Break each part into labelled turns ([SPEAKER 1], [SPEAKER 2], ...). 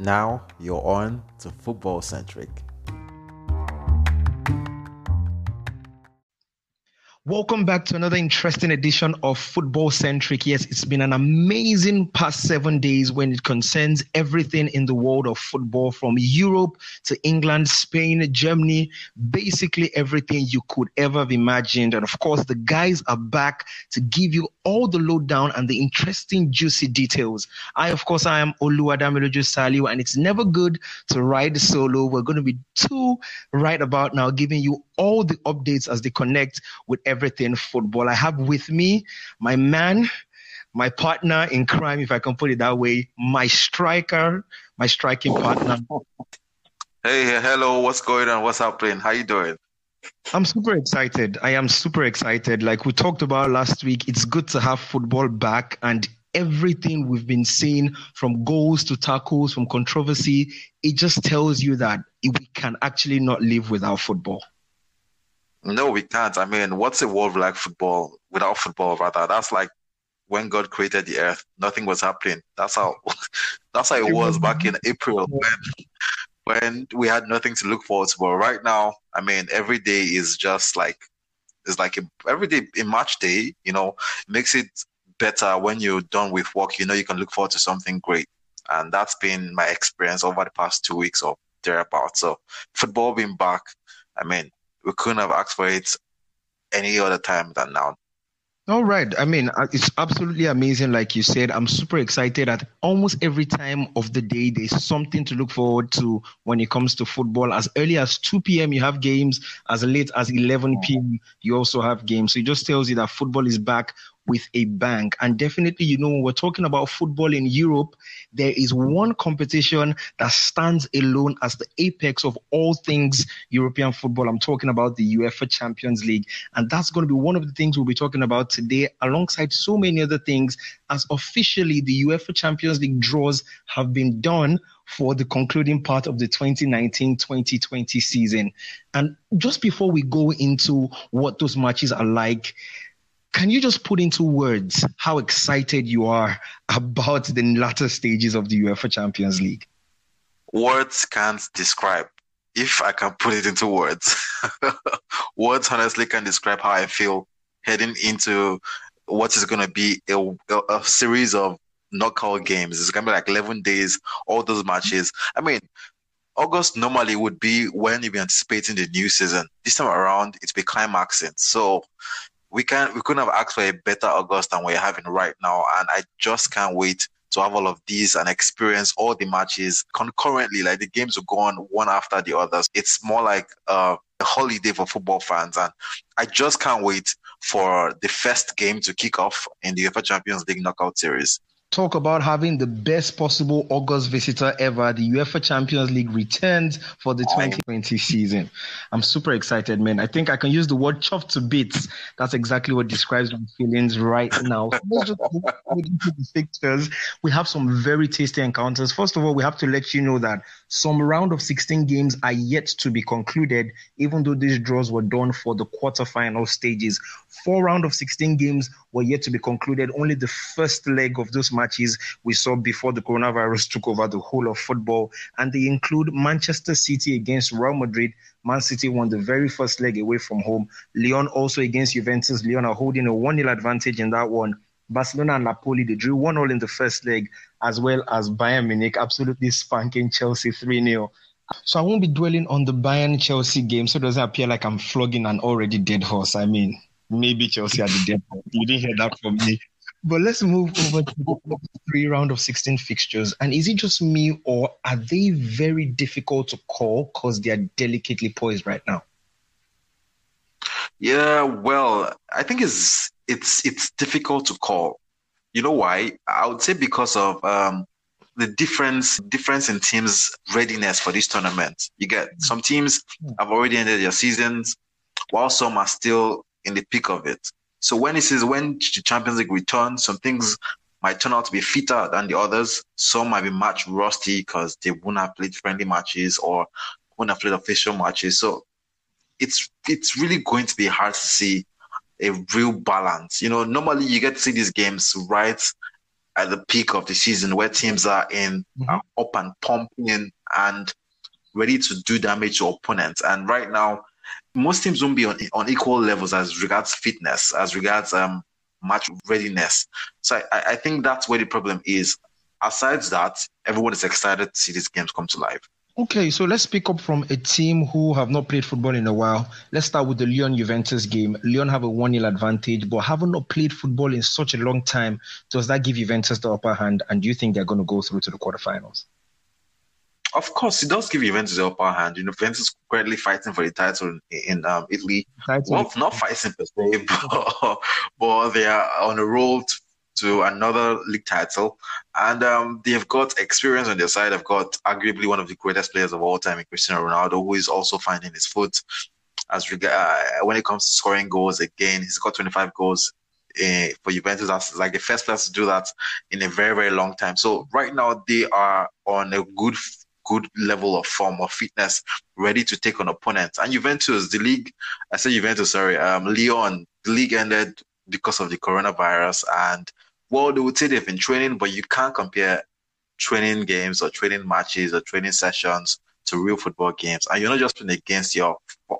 [SPEAKER 1] Now you're on to Football Centric.
[SPEAKER 2] Welcome back to another interesting edition of Football Centric. Yes, it's been an amazing past seven days when it concerns everything in the world of football from Europe to England, Spain, Germany, basically everything you could ever have imagined. And of course, the guys are back to give you all the lowdown and the interesting, juicy details. I, of course, I am Oluwadamiloju Saliu, and it's never good to ride solo. We're going to be two right about now, giving you all the updates as they connect with everything football. I have with me my man, my partner in crime, if I can put it that way, my striker, my striking partner.
[SPEAKER 3] Hey, hello, what's going on? What's happening? How you doing?
[SPEAKER 2] I'm super excited. I am super excited. Like we talked about last week, it's good to have football back and everything we've been seeing from goals to tackles, from controversy, it just tells you that we can actually not live without football.
[SPEAKER 3] No, we can't. I mean, what's a world like football without football? Rather, that's like when God created the earth, nothing was happening. That's how that's how it was back in April when when we had nothing to look forward to. But right now, I mean, every day is just like it's like a, every day in March day. You know, makes it better when you're done with work. You know, you can look forward to something great, and that's been my experience over the past two weeks or thereabout. So, football being back, I mean, we couldn't have asked for it any other time than now.
[SPEAKER 2] All right. I mean, uh, it's absolutely amazing. Like you said, I'm super excited at almost every time of the day. There's something to look forward to when it comes to football. As early as 2 p.m., you have games. As late as 11 p.m., you also have games. So it just tells you that football is back with a bank. And definitely, you know, we're talking about football in Europe, there is one competition that stands alone as the apex of all things European football. I'm talking about the UEFA Champions League. And that's going to be one of the things we'll be talking about today, alongside so many other things, as officially the UEFA Champions League draws have been done for the concluding part of the 2019 2020 season. And just before we go into what those matches are like, can you just put into words how excited you are about the latter stages of the UEFA Champions League?
[SPEAKER 3] Words can't describe. If I can put it into words, words honestly can describe how I feel heading into what is going to be a, a, series of knockout games. It's going to be like 11 days, all those matches. I mean, August normally would be when you'd be anticipating the new season. This time around, it's be climaxing. So we can we couldn't have asked for a better August than we're having right now, and I just can't wait to have all of these and experience all the matches concurrently. Like the games will go on one after the others. It's more like uh, a holiday for football fans, and I just can't wait for the first game to kick off in the UEFA Champions League knockout series
[SPEAKER 2] talk about having the best possible August visitor ever. The UEFA Champions League returns for the 2020 season. I'm super excited, man. I think I can use the word chopped to bits. That's exactly what describes my feelings right now. Let's just look into the fixtures. We have some very tasty encounters. First of all, we have to let you know that some round of 16 games are yet to be concluded, even though these draws were done for the quarterfinal stages. Four round of 16 games were yet to be concluded. Only the first leg of those matches we saw before the coronavirus took over the whole of football. And they include Manchester City against Real Madrid. Man City won the very first leg away from home. Lyon also against Juventus. Lyon are holding a 1 0 advantage in that one. Barcelona and Napoli, they drew 1 0 in the first leg, as well as Bayern Munich absolutely spanking Chelsea 3 0. So I won't be dwelling on the Bayern Chelsea game, so it doesn't appear like I'm flogging an already dead horse. I mean, maybe Chelsea are the dead horse. You didn't hear that from me. But let's move over to the three round of 16 fixtures. And is it just me, or are they very difficult to call because they are delicately poised right now?
[SPEAKER 3] Yeah, well, I think it's it's it's difficult to call. You know why? I would say because of um, the difference difference in teams' readiness for this tournament. You get some teams have already ended their seasons, while some are still in the peak of it. So when it is when the Champions League returns, some things might turn out to be fitter than the others. Some might be much rusty because they won't have played friendly matches or won't have played official matches. So it's it's really going to be hard to see a real balance. You know, normally you get to see these games right at the peak of the season where teams are in mm-hmm. uh, up and pumping and ready to do damage to opponents. And right now, most teams won't be on, on equal levels as regards fitness, as regards um, match readiness. So I, I think that's where the problem is. Aside that, everyone is excited to see these games come to life.
[SPEAKER 2] Okay, so let's pick up from a team who have not played football in a while. Let's start with the Lyon Juventus game. Lyon have a 1 0 advantage, but having not played football in such a long time. Does that give Juventus the upper hand? And do you think they're going to go through to the quarterfinals?
[SPEAKER 3] Of course, it does give Juventus the upper hand. You know, Juventus currently fighting for the title in, in um, Italy. Title. Well, not fighting per se, but, but they are on a roll to, to another league title. And um, they've got experience on their side. They've got arguably one of the greatest players of all time in Cristiano Ronaldo, who is also finding his foot as reg- uh, when it comes to scoring goals. Again, he's got 25 goals uh, for Juventus. That's like the first player to do that in a very, very long time. So right now they are on a good good level of form or fitness, ready to take on opponents. And Juventus, the league, I say Juventus, sorry, um, Lyon, the league ended because of the coronavirus. And would say they've been training, but you can't compare training games or training matches or training sessions to real football games. And you're not just playing against your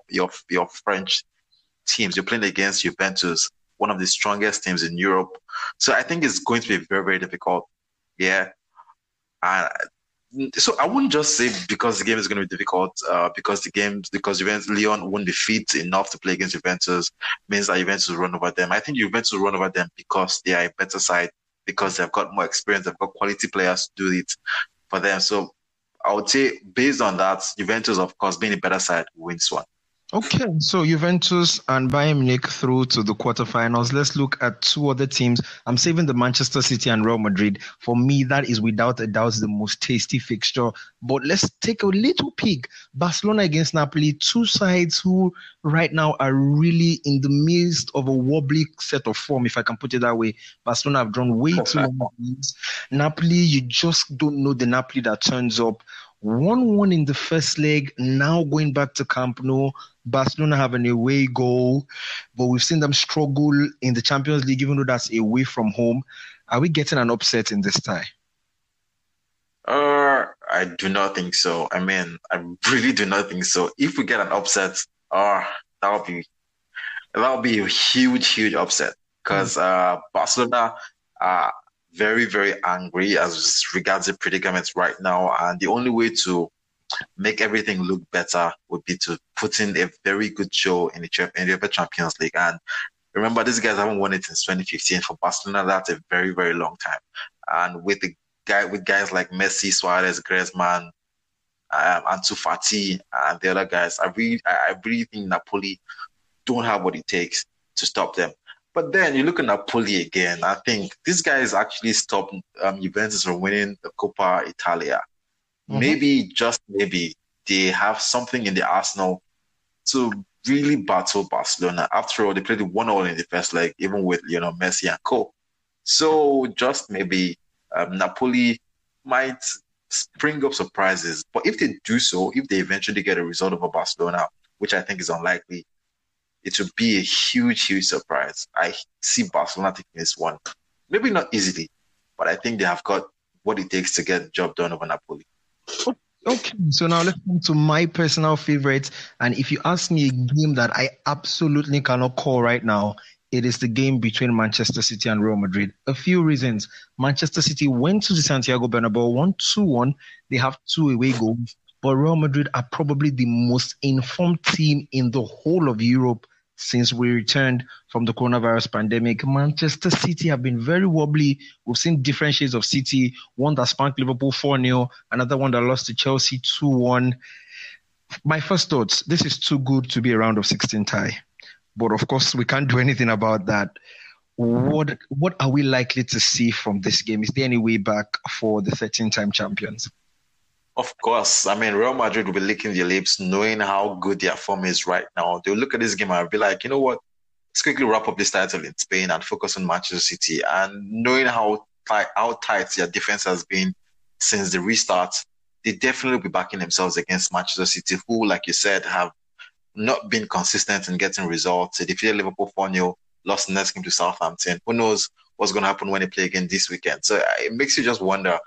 [SPEAKER 3] your your French teams. You're playing against Juventus, one of the strongest teams in Europe. So I think it's going to be very very difficult. Yeah, and so I wouldn't just say because the game is going to be difficult, uh, because the game, because Juventus, Lyon won't be fit enough to play against Juventus, means that Juventus will run over them. I think Juventus will run over them because they are a better side, because they've got more experience, they've got quality players to do it for them. So I would say, based on that, Juventus, of course, being a better side, wins one.
[SPEAKER 2] Okay, so Juventus and Bayern Munich through to the quarterfinals. Let's look at two other teams. I'm saving the Manchester City and Real Madrid. For me, that is without a doubt the most tasty fixture. But let's take a little peek. Barcelona against Napoli, two sides who right now are really in the midst of a wobbly set of form, if I can put it that way. Barcelona have drawn way too many games. Napoli, you just don't know the Napoli that turns up. 1 1 in the first leg, now going back to Camp Nou. Barcelona have an away goal, but we've seen them struggle in the Champions League, even though that's away from home. Are we getting an upset in this tie?
[SPEAKER 3] Uh, I do not think so. I mean, I really do not think so. If we get an upset, uh, that'll be that'll be a huge, huge upset because mm. uh, Barcelona are very, very angry as regards the predicaments right now, and the only way to make everything look better would be to put in a very good show in the in the Champions League. And remember, these guys haven't won it since 2015 for Barcelona. That's a very very long time. And with the guy with guys like Messi, Suarez, Griezmann, um, Ansu and the other guys, I really I really think Napoli don't have what it takes to stop them. But then you look at Napoli again. I think these guys actually stopped um, Juventus from winning the Coppa Italia. Mm-hmm. Maybe, just maybe, they have something in the arsenal to really battle Barcelona. After all, they played one all in the first leg, even with you know Messi and Co. So just maybe um, Napoli might spring up surprises. But if they do so, if they eventually get a result over Barcelona, which I think is unlikely, it would be a huge, huge surprise. I see Barcelona taking this one. Maybe not easily, but I think they have got what it takes to get the job done over Napoli.
[SPEAKER 2] Okay, so now let's come to my personal favorite. And if you ask me a game that I absolutely cannot call right now, it is the game between Manchester City and Real Madrid. A few reasons. Manchester City went to the Santiago Bernabeu, won 2 1. They have two away goals. But Real Madrid are probably the most informed team in the whole of Europe since we returned from the coronavirus pandemic. Manchester City have been very wobbly. We've seen different shades of City, one that spanked Liverpool 4 0, another one that lost to Chelsea 2 1. My first thoughts this is too good to be a round of 16 tie. But of course, we can't do anything about that. What what are we likely to see from this game? Is there any way back for the 13 time champions?
[SPEAKER 3] Of course. I mean, Real Madrid will be licking their lips knowing how good their form is right now. They'll look at this game and be like, you know what? Let's quickly wrap up this title in Spain and focus on Manchester City. And knowing how tight, how tight their defense has been since the restart, they definitely will be backing themselves against Manchester City, who, like you said, have not been consistent in getting results. They defeated Liverpool 4 0, lost the next game to Southampton. Who knows what's going to happen when they play again this weekend. So uh, it makes you just wonder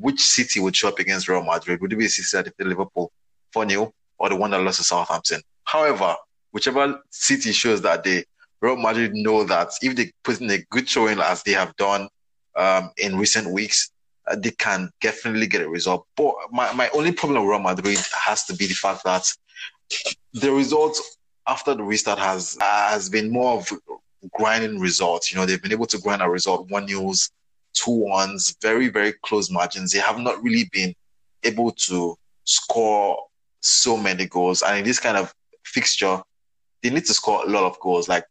[SPEAKER 3] which city would show up against Real Madrid. Would it be a city that defeated Liverpool 4 0 or the one that lost to Southampton? However, whichever city shows that day, Real Madrid know that if they put in a good showing as they have done um, in recent weeks, uh, they can definitely get a result. But my, my only problem with Real Madrid has to be the fact that the results after the restart has has been more of grinding results. You know, they've been able to grind a result, one news, two ones, very, very close margins. They have not really been able to score so many goals. And in this kind of fixture, they need to score a lot of goals, like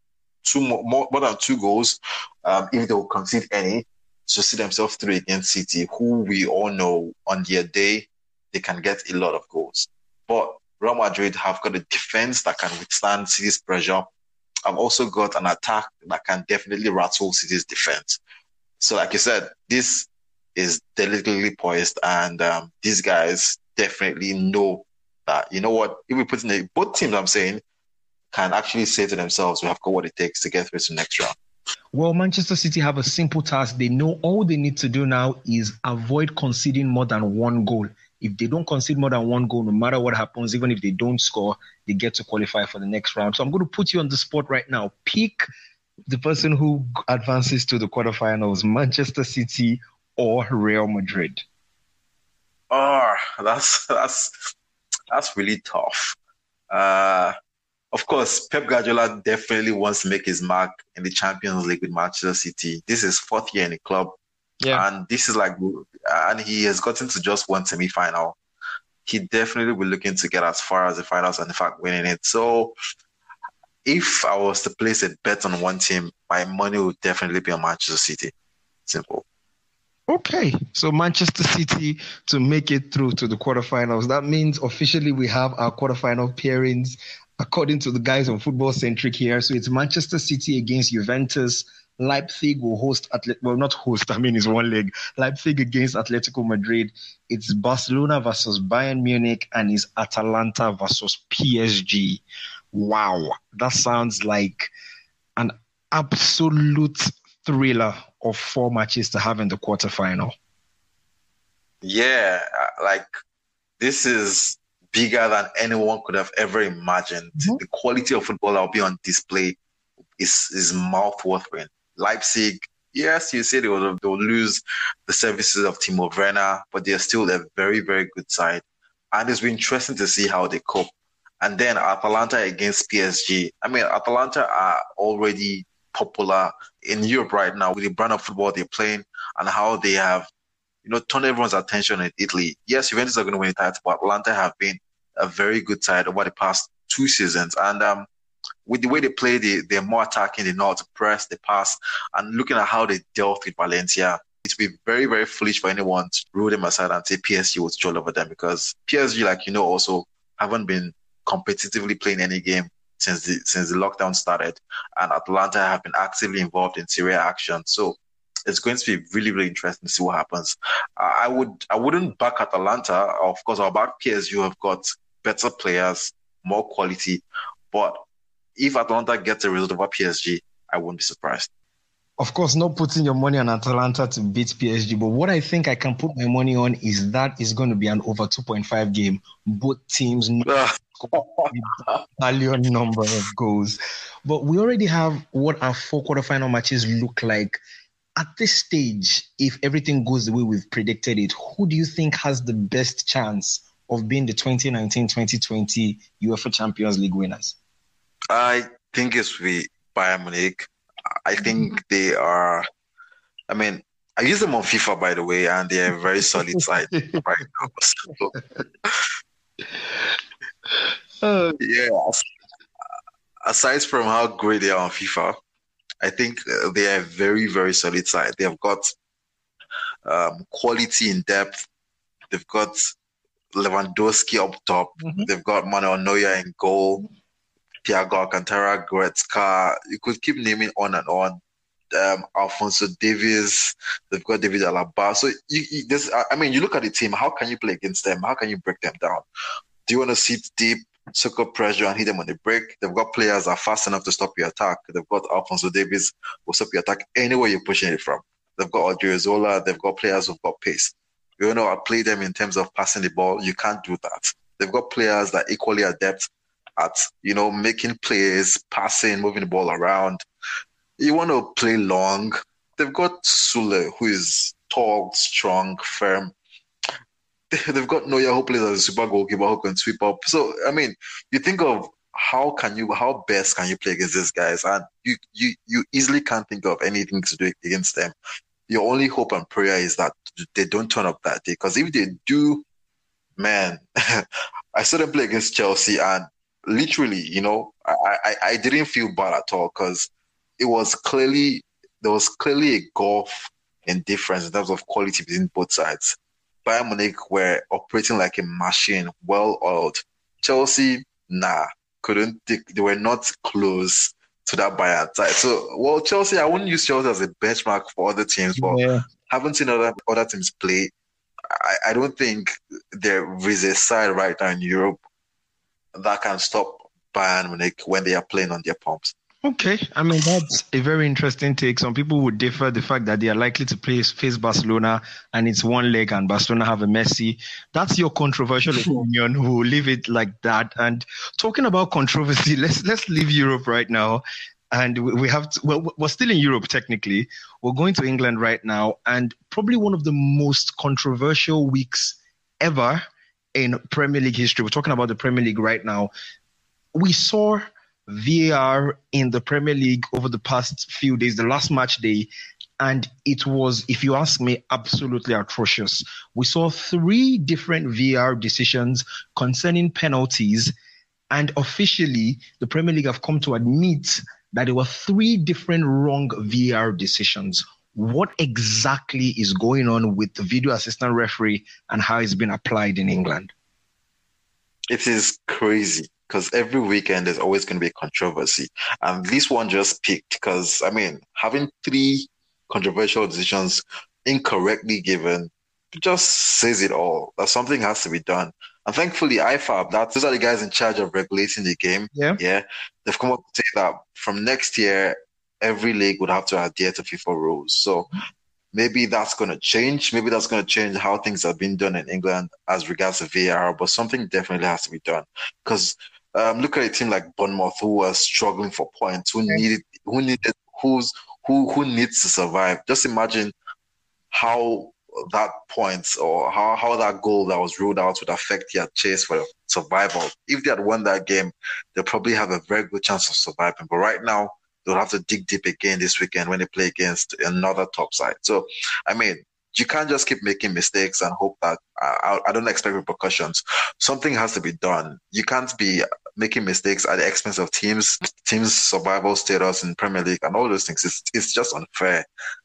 [SPEAKER 3] two more, more, more than two goals, um, if they will concede any, to see themselves through against City, who we all know on their day they can get a lot of goals. But Real Madrid have got a defense that can withstand City's pressure. I've also got an attack that can definitely rattle City's defense. So, like you said, this is delicately poised, and um, these guys definitely know that. You know what? If we put in a, both teams, I'm saying, can actually say to themselves, "We have got what it takes to get through to the next round."
[SPEAKER 2] Well, Manchester City have a simple task. They know all they need to do now is avoid conceding more than one goal. If they don't concede more than one goal, no matter what happens, even if they don't score, they get to qualify for the next round. So I'm going to put you on the spot right now. Pick the person who advances to the quarterfinals, Manchester City or Real Madrid.
[SPEAKER 3] Oh, that's that's that's really tough. Uh, of course, Pep Guardiola definitely wants to make his mark in the Champions League with Manchester City. This is fourth year in the club. Yeah. And this is like, and he has gotten to just one semi final. He definitely will looking to get as far as the finals and in fact winning it. So if I was to place a bet on one team, my money would definitely be on Manchester City. Simple.
[SPEAKER 2] Okay, so Manchester City to make it through to the quarterfinals. That means officially we have our quarterfinal pairings according to the guys on Football Centric here. So it's Manchester City against Juventus, Leipzig will host Atlet- well not host, I mean it's one leg. Leipzig against Atletico Madrid. It's Barcelona versus Bayern Munich and it's Atalanta versus PSG. Wow, that sounds like an absolute thriller of four matches to have in the quarterfinal.
[SPEAKER 3] Yeah, uh, like this is bigger than anyone could have ever imagined. Mm-hmm. The quality of football that will be on display is is mouth watering. Leipzig, yes, you say they will, they will lose the services of Timo Werner, but they're still a very, very good side. And it's been interesting to see how they cope. And then Atalanta against PSG. I mean, Atalanta are already popular in Europe right now with the brand of football they're playing and how they have, you know, turned everyone's attention in Italy. Yes, Juventus are going to win the title, but Atalanta have been a very good side over the past two seasons. And um, with the way they play, they, they're more attacking, they know how to press, they pass. And looking at how they dealt with Valencia, it would be very, very foolish for anyone to rule them aside and say PSG would stroll over them because PSG, like you know, also haven't been competitively playing any game since the since the lockdown started, and Atalanta have been actively involved in Serie A action. So it's going to be really, really interesting to see what happens. I would I wouldn't back Atalanta. Of course, I'll back PSG who have got better players, more quality, but if Atalanta gets a result over PSG, I wouldn't be surprised.
[SPEAKER 2] Of course, not putting your money on Atalanta to beat PSG, but what I think I can put my money on is that is going to be an over 2.5 game. Both teams million ah. number of goals. But we already have what our four quarterfinal matches look like. At this stage, if everything goes the way we've predicted it, who do you think has the best chance of being the 2019-2020 UEFA Champions League winners?
[SPEAKER 3] I think it's with Bayern Munich. I think mm-hmm. they are. I mean, I use them on FIFA, by the way, and they're a very solid side right now. So, uh, yeah. Aside from how great they are on FIFA, I think uh, they are a very, very solid side. They have got um, quality in depth. They've got Lewandowski up top. Mm-hmm. They've got Manuel Neuer in goal. Thiago Alcantara, Goretzka. You could keep naming on and on. Um, Alphonso Davies. They've got David Alaba. So you, you, this, I mean, you look at the team. How can you play against them? How can you break them down? Do you want to sit deep soak up pressure and hit them on the break. They've got players that are fast enough to stop your attack. They've got Alphonso Davies will stop your attack anywhere you're pushing it from. They've got Odriozola. They've got players who've got pace. You know, I play them in terms of passing the ball. You can't do that. They've got players that equally adept at, you know, making plays, passing, moving the ball around. You want to play long. They've got Sule, who is tall, strong, firm. They've got Neuer, who plays as a super goalkeeper who can sweep up. So, I mean, you think of how can you, how best can you play against these guys? And you, you, you easily can't think of anything to do against them. Your only hope and prayer is that they don't turn up that day. Because if they do, man, I saw them play against Chelsea and literally, you know, I, I, I didn't feel bad at all because it was clearly, there was clearly a gulf in difference in terms of quality between both sides. Bayern Munich were operating like a machine, well oiled. Chelsea, nah, couldn't. They, they were not close to that Bayern side. So, well, Chelsea, I wouldn't use Chelsea as a benchmark for other teams, but yeah. haven't seen other other teams play. I, I don't think there is a side right now in Europe that can stop Bayern Munich when they are playing on their pumps.
[SPEAKER 2] Okay, I mean that's a very interesting take. Some people would differ the fact that they are likely to play face Barcelona and it's one leg and Barcelona have a Messi. That's your controversial opinion. We'll leave it like that. And talking about controversy, let's let's leave Europe right now. And we have to, well, we're still in Europe technically. We're going to England right now, and probably one of the most controversial weeks ever in Premier League history. We're talking about the Premier League right now. We saw VAR in the Premier League over the past few days, the last match day, and it was, if you ask me, absolutely atrocious. We saw three different VAR decisions concerning penalties, and officially, the Premier League have come to admit that there were three different wrong VAR decisions. What exactly is going on with the video assistant referee and how it's been applied in England?
[SPEAKER 3] It is crazy because every weekend there's always going to be a controversy. And this one just picked because, I mean, having three controversial decisions incorrectly given just says it all that something has to be done. And thankfully, IFAB, that those are the guys in charge of regulating the game.
[SPEAKER 2] Yeah.
[SPEAKER 3] Yeah. They've come up to say that from next year, every league would have to adhere to FIFA rules. So maybe that's going to change. Maybe that's going to change how things have been done in England as regards to VAR, but something definitely has to be done because um, look at a team like Bournemouth who was struggling for points, who needed, who needed, who's who who needs to survive. Just imagine how that points or how, how that goal that was ruled out would affect their chase for survival. If they had won that game, they'll probably have a very good chance of surviving. But right now, they'll have to dig deep again this weekend when they play against another top side. So, I mean, you can't just keep making mistakes and hope that uh, I, don't expect repercussions. Something has to be done. You can't be making mistakes at the expense of teams, teams' survival status in Premier League, and all those things. It's it's just unfair,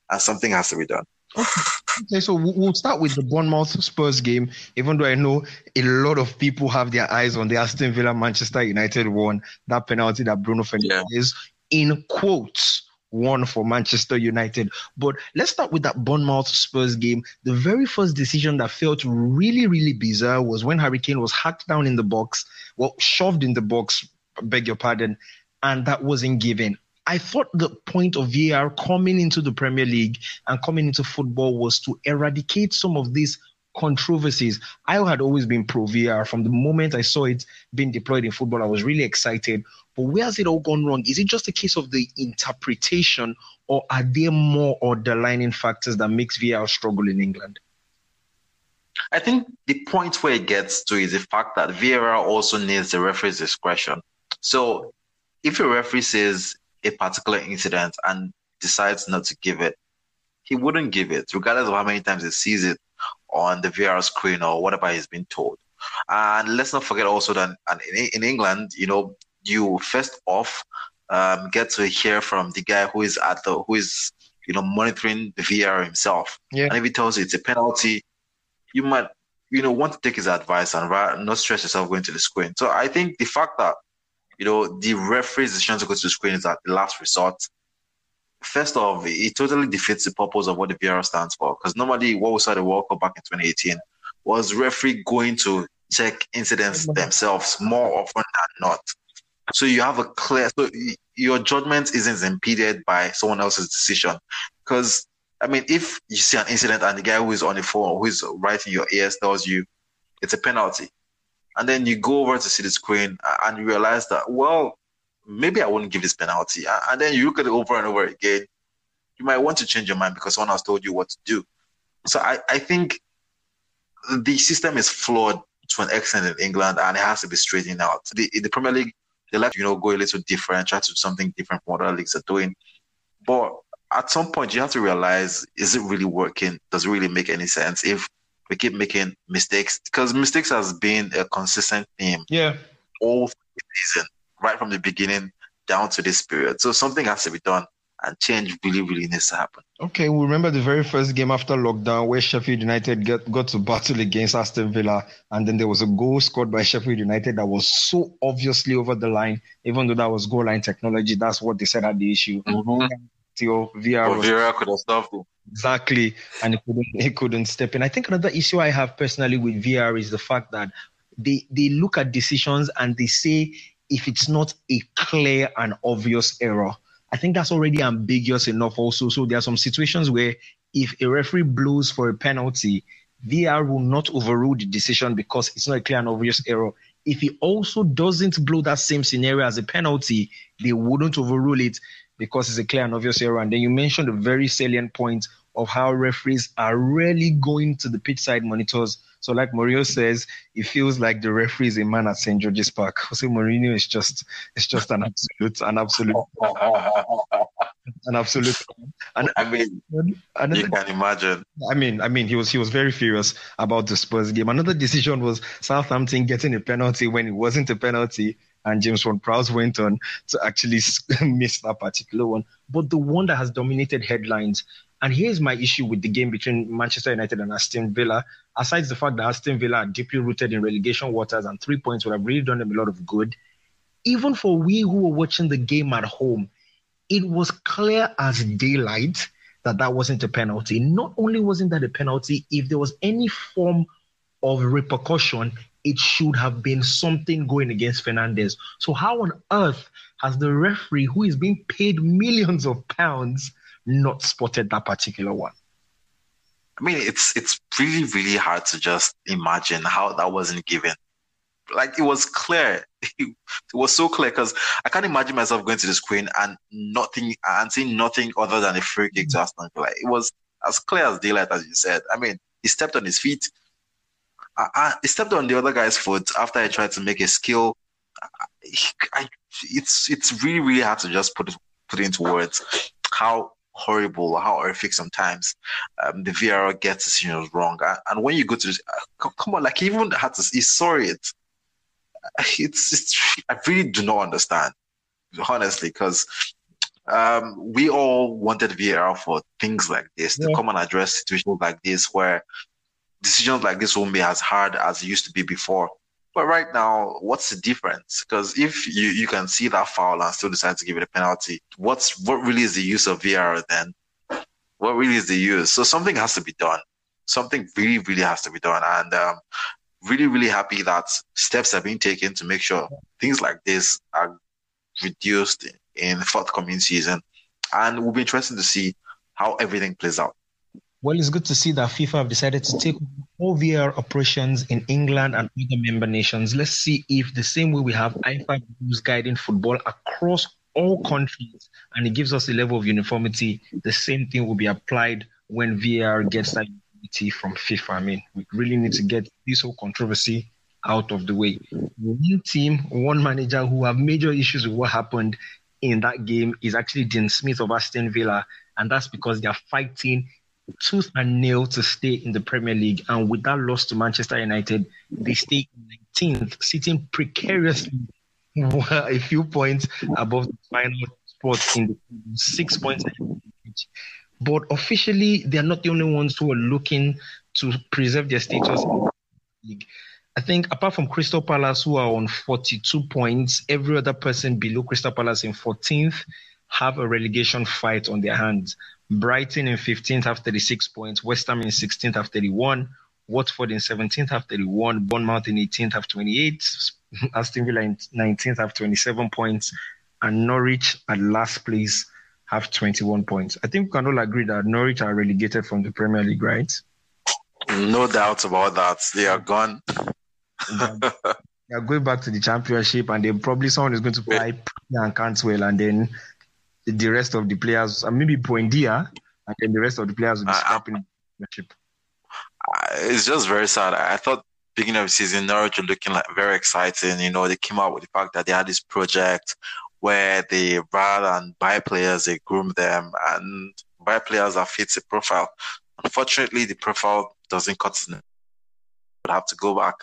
[SPEAKER 3] and something has to be done.
[SPEAKER 2] Okay, so we'll start with the Bournemouth Spurs game. Even though I know a lot of people have their eyes on the Aston Villa Manchester United one, that penalty that Bruno Fernandes, yeah. In quotes, one for Manchester United. But let's start with that Bournemouth Spurs game. The very first decision that felt really, really bizarre was when Harry Kane was hacked down in the box, well, shoved in the box, beg your pardon, and that wasn't given. I thought the point of VAR coming into the Premier League and coming into football was to eradicate some of these controversies. I had always been pro VAR from the moment I saw it being deployed in football. I was really excited. But where has it all gone wrong? Is it just a case of the interpretation, or are there more underlying factors that makes VAR struggle in England?
[SPEAKER 3] I think the point where it gets to is the fact that VAR also needs the referee's discretion. So if a referee says a particular incident and decides not to give it, he wouldn't give it, regardless of how many times he sees it on the VAR screen or whatever he's been told. And let's not forget also that in England, you know, you first off um, get to hear from the guy who is at the who is you know monitoring the VR himself.
[SPEAKER 2] Yeah.
[SPEAKER 3] And if he tells you it's a penalty, you might you know want to take his advice and not stress yourself going to the screen. So I think the fact that you know the referee's decision to go to the screen is at the last resort. First off, it totally defeats the purpose of what the VR stands for. Because normally, what we saw the World Cup back in 2018 was referee going to check incidents themselves more often than not. So you have a clear, so your judgment isn't impeded by someone else's decision. Because, I mean, if you see an incident and the guy who is on the phone, who is writing your ears tells you it's a penalty, and then you go over to see the screen and you realize that, well, maybe I wouldn't give this penalty. And then you look at it over and over again, you might want to change your mind because someone has told you what to do. So I, I think the system is flawed to an extent in England and it has to be straightened out. The, the Premier League, they like to, you know, go a little different, try to do something different from what other leagues are doing. But at some point, you have to realize, is it really working? Does it really make any sense if we keep making mistakes? Because mistakes has been a consistent theme.
[SPEAKER 2] Yeah.
[SPEAKER 3] All season, right from the beginning down to this period. So something has to be done and change really, really needs to happen.
[SPEAKER 2] Okay, we remember the very first game after lockdown where Sheffield United get, got to battle against Aston Villa, and then there was a goal scored by Sheffield United that was so obviously over the line, even though that was goal line technology. That's what they said had the issue.
[SPEAKER 3] Mm-hmm.
[SPEAKER 2] VR,
[SPEAKER 3] could have stopped it.
[SPEAKER 2] Exactly, and he couldn't, he couldn't step in. I think another issue I have personally with VR is the fact that they they look at decisions and they say if it's not a clear and obvious error, I think that's already ambiguous enough also. So there are some situations where if a referee blows for a penalty, VR will not overrule the decision because it's not a clear and obvious error. If he also doesn't blow that same scenario as a penalty, they wouldn't overrule it because it's a clear and obvious error. And then you mentioned a very salient point of how referees are rarely going to the pitch side monitors. So, like Mourinho says, it feels like the referee is a man at St. George's Park. Jose Mourinho is just it's just an absolute, an absolute, an absolute.
[SPEAKER 3] And I mean, another, you can imagine.
[SPEAKER 2] I mean, I mean, he was he was very furious about the Spurs game. Another decision was Southampton getting a penalty when it wasn't a penalty and James Ward-Prowse went on to actually miss that particular one. But the one that has dominated headlines and here's my issue with the game between Manchester United and Aston Villa. Aside the fact that Aston Villa are deeply rooted in relegation waters and three points would have really done them a lot of good, even for we who were watching the game at home, it was clear as daylight that that wasn't a penalty. Not only wasn't that a penalty, if there was any form of repercussion, it should have been something going against Fernandes. So how on earth has the referee, who is being paid millions of pounds, not spotted that particular one?
[SPEAKER 3] I mean, it's it's really really hard to just imagine how that wasn't given. Like it was clear, it was so clear because I can't imagine myself going to the screen and nothing and seeing nothing other than a free kick to Aston Villa. It was as clear as daylight, as you said. I mean, he stepped on his feet. I, I, he stepped on the other guy's foot after I tried to make a skill. I, it's it's really really hard to just put it put it into words how horrible, how horrific sometimes um, the VAR gets decisions wrong. And when you go to, uh, come on, like he even had to, he saw it. It's, it's I really do not understand, honestly, because um, we all wanted VAR for things like this yeah. to come and address situations like this where decisions like this won't be as hard as it used to be before. But right now, what's the difference? Because if you, you can see that foul and still decide to give it a penalty, what's what really is the use of VR then? What really is the use? So something has to be done. Something really, really has to be done. And um, really, really happy that steps are being taken to make sure things like this are reduced in the forthcoming season. And we'll be interested to see how everything plays out.
[SPEAKER 2] Well, it's good to see that FIFA have decided to take all VR operations in England and other member nations. Let's see if the same way we have IFAB rules guiding football across all countries and it gives us a level of uniformity, the same thing will be applied when VR gets that uniformity from FIFA. I mean, we really need to get this whole controversy out of the way. One team, one manager who have major issues with what happened in that game is actually Dean Smith of Aston Villa, and that's because they are fighting tooth and nail to stay in the Premier League. And with that loss to Manchester United, they stay 19th, sitting precariously a few points above the final spot in the six points. But officially, they are not the only ones who are looking to preserve their status in the league. I think apart from Crystal Palace, who are on 42 points, every other person below Crystal Palace in 14th have a relegation fight on their hands. Brighton in 15th have 36 points. West Ham in 16th have 31. Watford in 17th have 31, Bournemouth in 18th have 28, Aston Villa in 19th have 27 points, and Norwich at last place have 21 points. I think we can all agree that Norwich are relegated from the Premier League, right?
[SPEAKER 3] No doubt about that. They are gone.
[SPEAKER 2] they are going back to the championship, and then probably someone is going to play and Cantwell, and then the rest of the players, and maybe Buendia, and then the rest of the players will be scrapping the championship.
[SPEAKER 3] It's just very sad. I thought beginning of the season, Norwich were looking like very exciting. You know, they came out with the fact that they had this project where they rather than buy players, they groom them and buy players that fits the profile. Unfortunately, the profile doesn't cut it. Would have to go back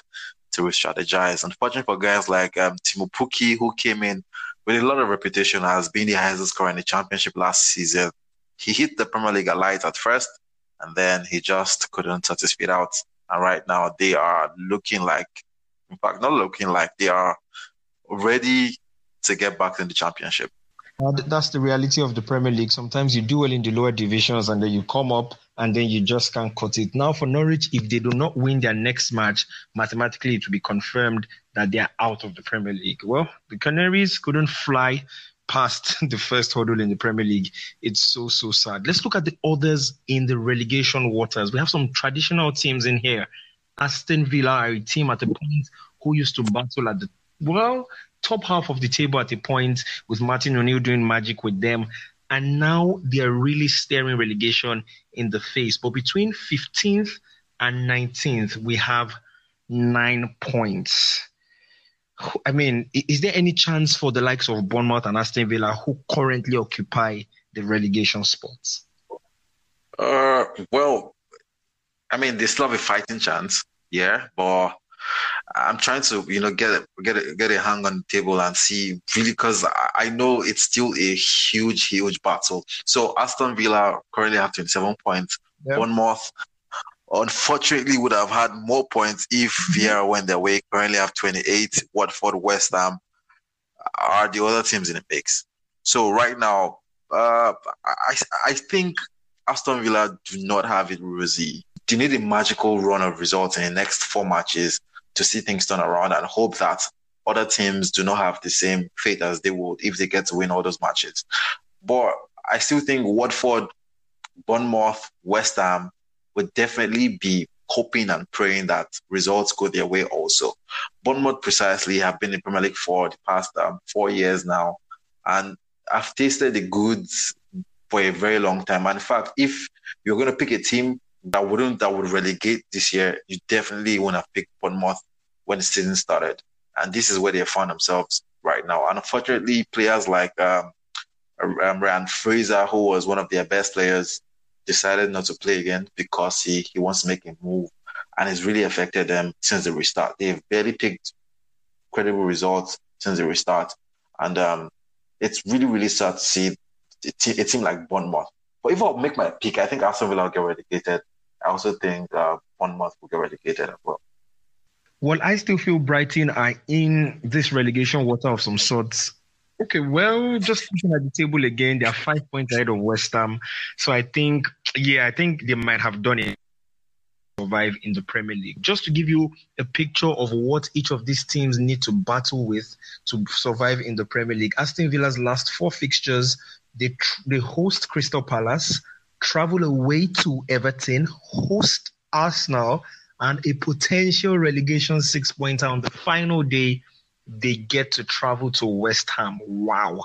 [SPEAKER 3] to re-strategize. Unfortunately for guys like um, Teemu Pukki, who came in with a lot of reputation as being the highest scorer in the championship last season, he hit the Premier League alight at first, and then he just couldn't set his feet out. And right now, they are looking like, in fact, not looking like they are ready to get back in the championship.
[SPEAKER 2] That's the reality of the Premier League. Sometimes you do well in the lower divisions and then you come up and then you just can't cut it. Now, for Norwich, if they do not win their next match, mathematically it will be confirmed that they are out of the Premier League. Well, the Canaries couldn't fly past the first hurdle in the Premier League. It's so, so sad. Let's look at the others in the relegation waters. We have some traditional teams in here. Aston Villa, a team at the point who used to battle at the, well, top half of the table at a point with Martin O'Neill doing magic with them. And now they're really staring relegation in the face. But between 15th and 19th, we have nine points. I mean, is there any chance for the likes of Bournemouth and Aston Villa who currently occupy the relegation spots?
[SPEAKER 3] Uh, well, I mean, they still have a fighting chance, yeah, but I'm trying to, you know, get a, get get a hang on the table and see really because I know it's still a huge, huge battle. So Aston Villa currently have 27 points. Yep. Bournemouth, unfortunately, would have had more points if mm-hmm. VAR went their way. Currently have 28. Watford, West Ham are the other teams in the mix. So right now, uh, I I think Aston Villa do not have it rosy. They need a magical run of results in the next four matches to see things turn around and hope that other teams do not have the same fate as they would if they get to win all those matches. But I still think Watford, Bournemouth, West Ham would definitely be hoping and praying that results go their way also. Bournemouth precisely have been in Premier League for the past um, four years now, and I've tasted the goods for a very long time. And in fact, if you're going to pick a team that wouldn't that would relegate this year, you definitely want to pick Bournemouth when the season started, and this is where they found themselves right now. Unfortunately, players like um, um, Ryan Fraser, who was one of their best players, decided not to play again because he he wants to make a move, and it's really affected them since the restart. They've barely picked credible results since the restart, and um, it's really really sad to see a team like Bournemouth. But if I make my pick, I think Aston Villa will get relegated. I also think uh, Bournemouth will get relegated as well.
[SPEAKER 2] Well, I still feel Brighton are in this relegation water of some sorts. Okay, well, just looking at the table again, they are five points ahead of West Ham. So I think, yeah, I think they might have done it survive in the Premier League. Just to give you a picture of what each of these teams need to battle with to survive in the Premier League. Aston Villa's last four fixtures, they they host Crystal Palace, travel away to Everton, host Arsenal, and a potential relegation six pointer on the final day. They get to travel to West Ham. Wow,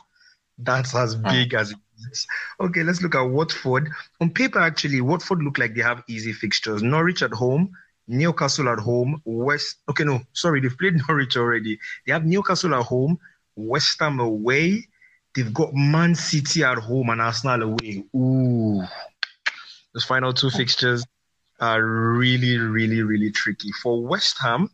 [SPEAKER 2] that's as hmm. big as it is. Okay, let's look at Watford. On paper, actually, Watford look like they have easy fixtures. Norwich at home, Newcastle at home, West. Okay, no, sorry, they've played Norwich already. They have Newcastle at home, West Ham away. They've got Man City at home and Arsenal away. Ooh, those final two fixtures are really, really, really tricky. For West Ham,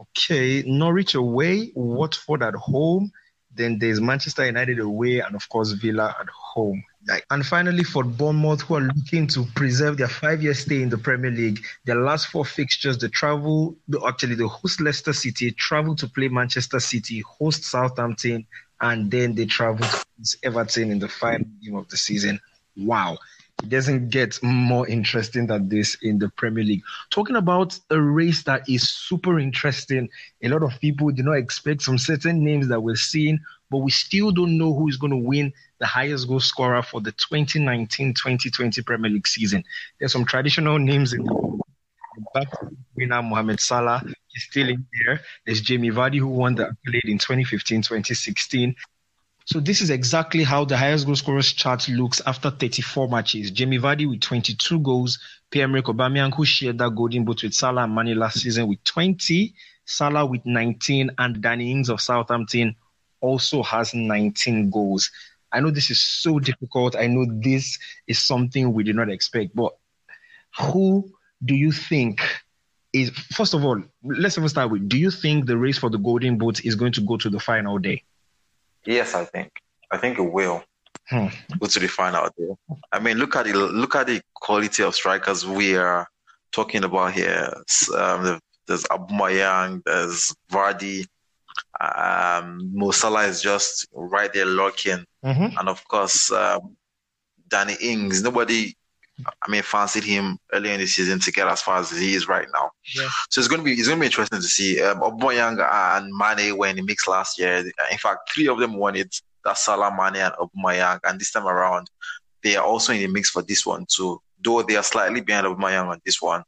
[SPEAKER 2] okay, Norwich away, Watford at home, then there's Manchester United away, and of course, Villa at home. And finally, for Bournemouth, who are looking to preserve their five-year stay in the Premier League, their last four fixtures, they travel, actually, they host Leicester City, travel to play Manchester City, host Southampton, and then they travel to Everton in the final game of the season. Wow it doesn't get more interesting than this in the Premier League. Talking about a race that is super interesting, a lot of people do not expect some certain names that we're seeing, but we still don't know who is going to win the highest goal scorer for the 2019-2020 Premier League season. There's some traditional names in the back winner Mohamed Salah is still in there. There's Jamie Vardy who won the accolade in 2015-2016. So this is exactly how the highest goal scorers chart looks after 34 matches. Jamie Vardy with 22 goals, Pierre-Emerick Aubameyang who shared that golden boot with Salah and Mane last season with 20, Salah with 19, and Danny Ings of Southampton also has 19 goals. I know this is so difficult. I know this is something we did not expect, but who do you think is first of all, let's even start with do you think the race for the golden boot is going to go to the final day?
[SPEAKER 3] Yes, I think. I think it will. Hmm. Go to the final day. I mean, look at the look at the quality of strikers we are talking about here. Um, there's Aubameyang, there's Vardy, um, Mo Salah is just right there lurking, mm-hmm. and of course, um, Danny Ings. Nobody I mean, fancied him earlier in the season to get as far as he is right now. Yeah. So it's going to be it's going to be interesting to see. Um, Aubameyang and Mane were in the mix last year. In fact, three of them won it. That's Salah, Mane, and Aubameyang. And this time around, they are also in the mix for this one too. Though they are slightly behind Aubameyang on this one,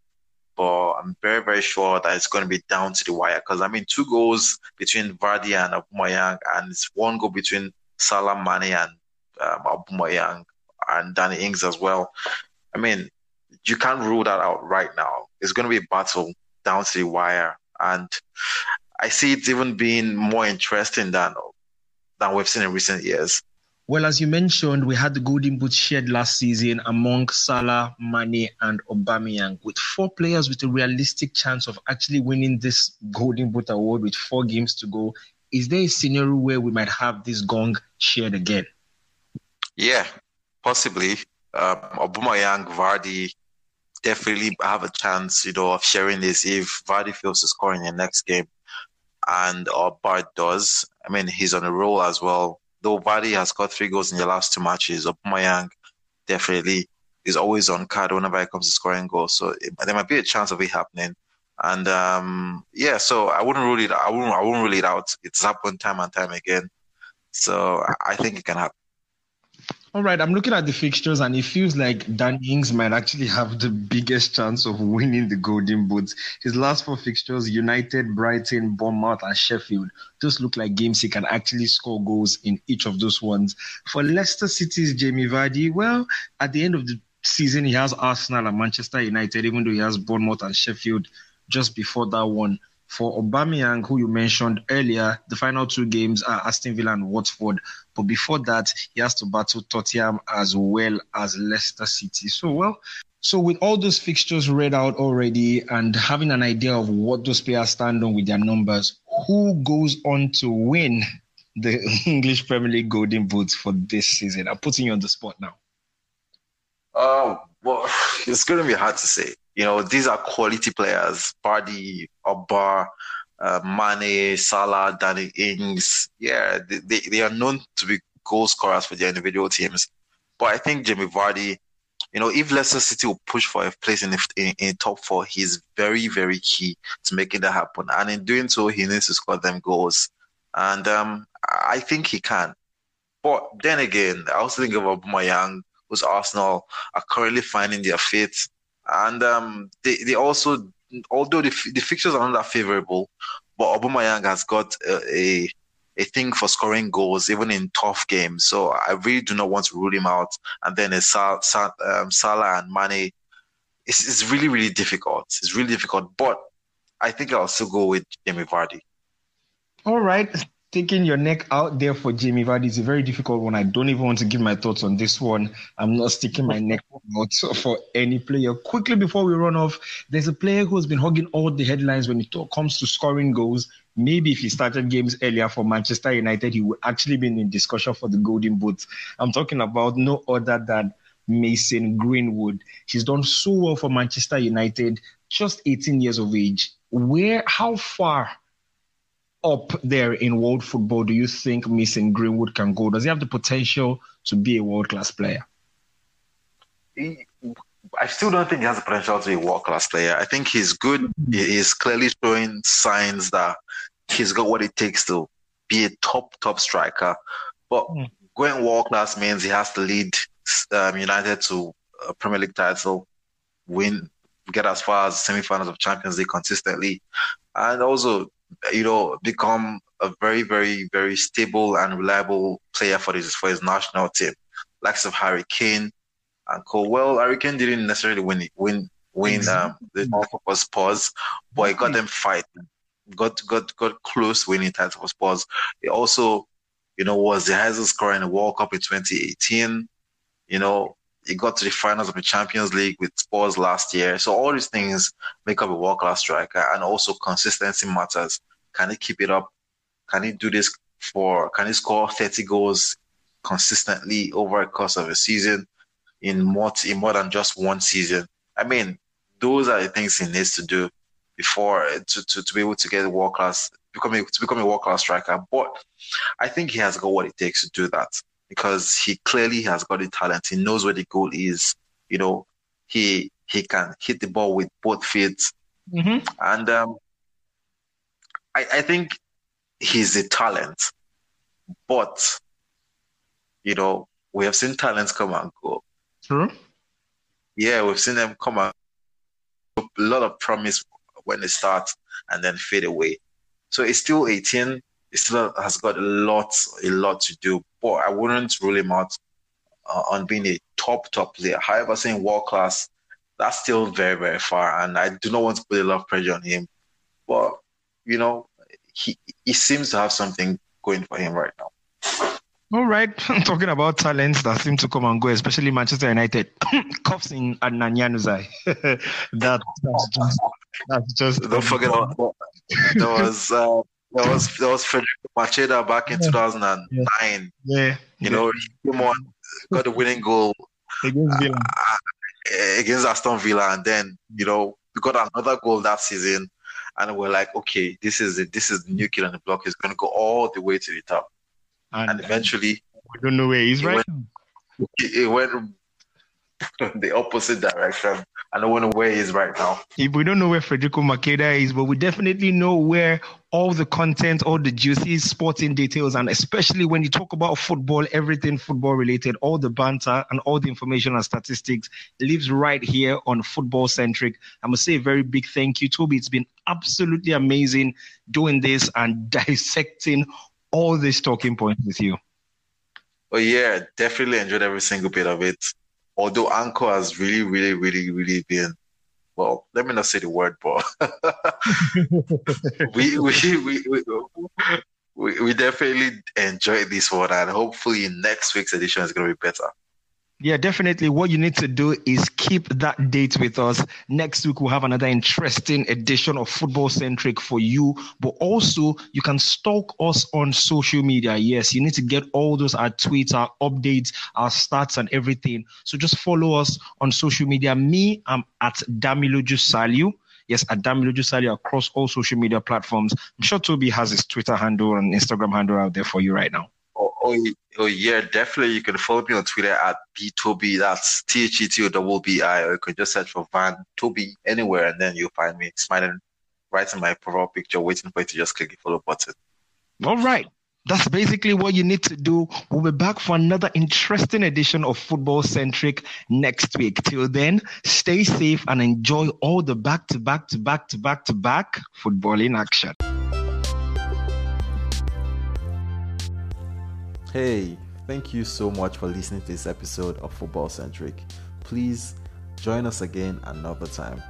[SPEAKER 3] but I'm very very sure that it's going to be down to the wire. Because I mean, two goals between Vardy and Aubameyang, and it's one goal between Salah, Mane, and um, Aubameyang and Danny Ings as well. I mean, you can't rule that out right now. It's going to be a battle down to the wire, and I see it even being more interesting than than we've seen in recent years.
[SPEAKER 2] Well, as you mentioned, we had the Golden Boot shared last season among Salah, Mane, and Aubameyang, with four players with a realistic chance of actually winning this Golden Boot award with four games to go. Is there a scenario where we might have this gong shared again?
[SPEAKER 3] Yeah, possibly um, Aubameyang, Vardy definitely have a chance, you know, of sharing this if Vardy fails to score in the next game, and or uh, Bart does. I mean, he's on a roll as well. Though Vardy has got three goals in the last two matches, Aubameyang definitely is always on card whenever it comes to scoring goals. So it, there might be a chance of it happening. And um, yeah, so I wouldn't rule it. I wouldn't. I wouldn't rule it out. It's happened time and time again. So I think it can happen.
[SPEAKER 2] All right, I'm looking at the fixtures and it feels like Dan Ings might actually have the biggest chance of winning the Golden Boots. His last four fixtures, United, Brighton, Bournemouth, and Sheffield, those look like games he can actually score goals in each of those ones. For Leicester City's Jamie Vardy, well, at the end of the season, he has Arsenal and Manchester United, even though he has Bournemouth and Sheffield just before that one. For Aubameyang, who you mentioned earlier, the final two games are Aston Villa and Watford. But before that, he has to battle Tottenham as well as Leicester City. So, well, so with all those fixtures read out already and having an idea of what those players stand on with their numbers, who goes on to win the English Premier League Golden Boots for this season? I'm putting you on the spot now.
[SPEAKER 3] Oh, well, it's going to be hard to say. You know, these are quality players. Vardy, Oba, uh, Mane, Salah, Danny Ings. Yeah, they, they, they are known to be goal scorers for their individual teams. But I think Jamie Vardy, you know, if Leicester City will push for a place in, in, in top four, he's very, very key to making that happen. And in doing so, he needs to score them goals. And um, I think he can. But then again, I also think of Aubameyang, who's Arsenal, are currently finding their feet and um, they they also although the the fixtures are not that favorable, but Aubameyang has got a, a, a thing for scoring goals even in tough games. So I really do not want to rule him out. And then it's Sal, Sal, um, Salah and Mane. It's, it's really really difficult. It's really difficult, but I think I'll still go with Jamie Vardy.
[SPEAKER 2] All right taking your neck out there for Jamie Vardy is a very difficult one. I don't even want to give my thoughts on this one. I'm not sticking my neck out for any player. Quickly before we run off, there's a player who has been hogging all the headlines when it comes to scoring goals. Maybe if he started games earlier for Manchester United, he would actually be in discussion for the Golden Boot. I'm talking about no other than Mason Greenwood. He's done so well for Manchester United, just 18 years of age. Where, how far up there in world football do you think Mason Greenwood can go? Does he have the potential to be a world class player?
[SPEAKER 3] he, I still don't think he has the potential to be a world class player. I think he's good. He's clearly showing signs that he's got what it takes to be a top top striker. But
[SPEAKER 2] Mm.
[SPEAKER 3] going world class means he has to lead um, United to a Premier League title, win, get as far as semi-finals of Champions League consistently, and also you know become a very very very stable and reliable player for his for his national team, likes of Harry Kane and Cole. Well, Harry Kane didn't necessarily win win win mm-hmm. um, the mm-hmm. title for Spurs, but he got mm-hmm. them fighting, got got got close winning title for Spurs. He also, you know, was the highest scorer in the World Cup in 2018. You know, he got to the finals of the Champions League with Spurs last year. So all these things make up a world class striker, and also consistency matters. Can he keep it up? Can he do this for? Can he score 30 goals consistently over a course of a season in more in more than just one season? I mean, those are the things he needs to do before to, to, to be able to get world class become a, to become a world class striker. But I think he has got what it takes to do that because he clearly has got the talent. He knows where the goal is. You know, he he can hit the ball with both feet,
[SPEAKER 2] Mhm.
[SPEAKER 3] and um, I I think he's a talent. But you know, we have seen talents come and go.
[SPEAKER 2] True.
[SPEAKER 3] Yeah, we've seen them come and a lot of promise when they start and then fade away. So it's still 18. He still has got a lot, a lot to do. But I wouldn't rule him out uh, on being a top, top player. However, saying world class, that's still very, very far. And I do not want to put a lot of pressure on him. But you know, he he seems to have something going for him right now.
[SPEAKER 2] All right. Talking about talents that seem to come and go, especially Manchester United. Cuffs in Adnan that, that's just, that's just.
[SPEAKER 3] Don't forget about there was uh, there was there was Federico Macheda back in
[SPEAKER 2] Yeah.
[SPEAKER 3] 2009.
[SPEAKER 2] Yeah.
[SPEAKER 3] You know, he came on, got the winning goal
[SPEAKER 2] Against Villa.
[SPEAKER 3] uh, against Aston Villa, and then you know we got another goal that season, and we're like, okay, this is it. This is the new kid on the block. He's going to go all the way to the top, and
[SPEAKER 2] And
[SPEAKER 3] eventually
[SPEAKER 2] we don't know where he's
[SPEAKER 3] he
[SPEAKER 2] right.
[SPEAKER 3] went- it went the opposite direction. I don't know where he is right now.
[SPEAKER 2] If we don't know where Federico Macheda is, but we definitely know where all the content, all the juicy sporting details, and especially when you talk about football, everything football related, all the banter and all the information and statistics lives right here on Football Centric. I must say a very big thank you, Toby. It's been absolutely amazing doing this and dissecting all these talking points with you.
[SPEAKER 3] Oh yeah, definitely enjoyed every single bit of it. Although Anchor has really, really, really, really been well, let me not say the word, but we, we, we, we, we, we definitely enjoyed this one, and hopefully next week's edition is going to be better.
[SPEAKER 2] Yeah, definitely. What you need to do is keep that date with us. Next week, we'll have another interesting edition of Football Centric for you. But also, you can stalk us on social media. Yes, you need to get all those our tweets, our updates, our stats, and everything. So just follow us on social media. Me, I'm at Damiloju Saliu. Yes, at Damiloju across all social media platforms. I'm sure Toby has his Twitter handle and Instagram handle out there for you right now.
[SPEAKER 3] Oh, oh, yeah, definitely. You can follow me on Twitter at btoby. That's T H E T O double B I, or you can just search for Van Toby anywhere, and then you'll find me smiling right in my profile picture, waiting for you to just click the follow button.
[SPEAKER 2] All right. That's basically what you need to do. We'll be back for another interesting edition of Football Centric next week. Till then, stay safe and enjoy all the back to back to back to back to back football in action.
[SPEAKER 1] Hey, thank you so much for listening to this episode of Football Centric. Please join us again another time.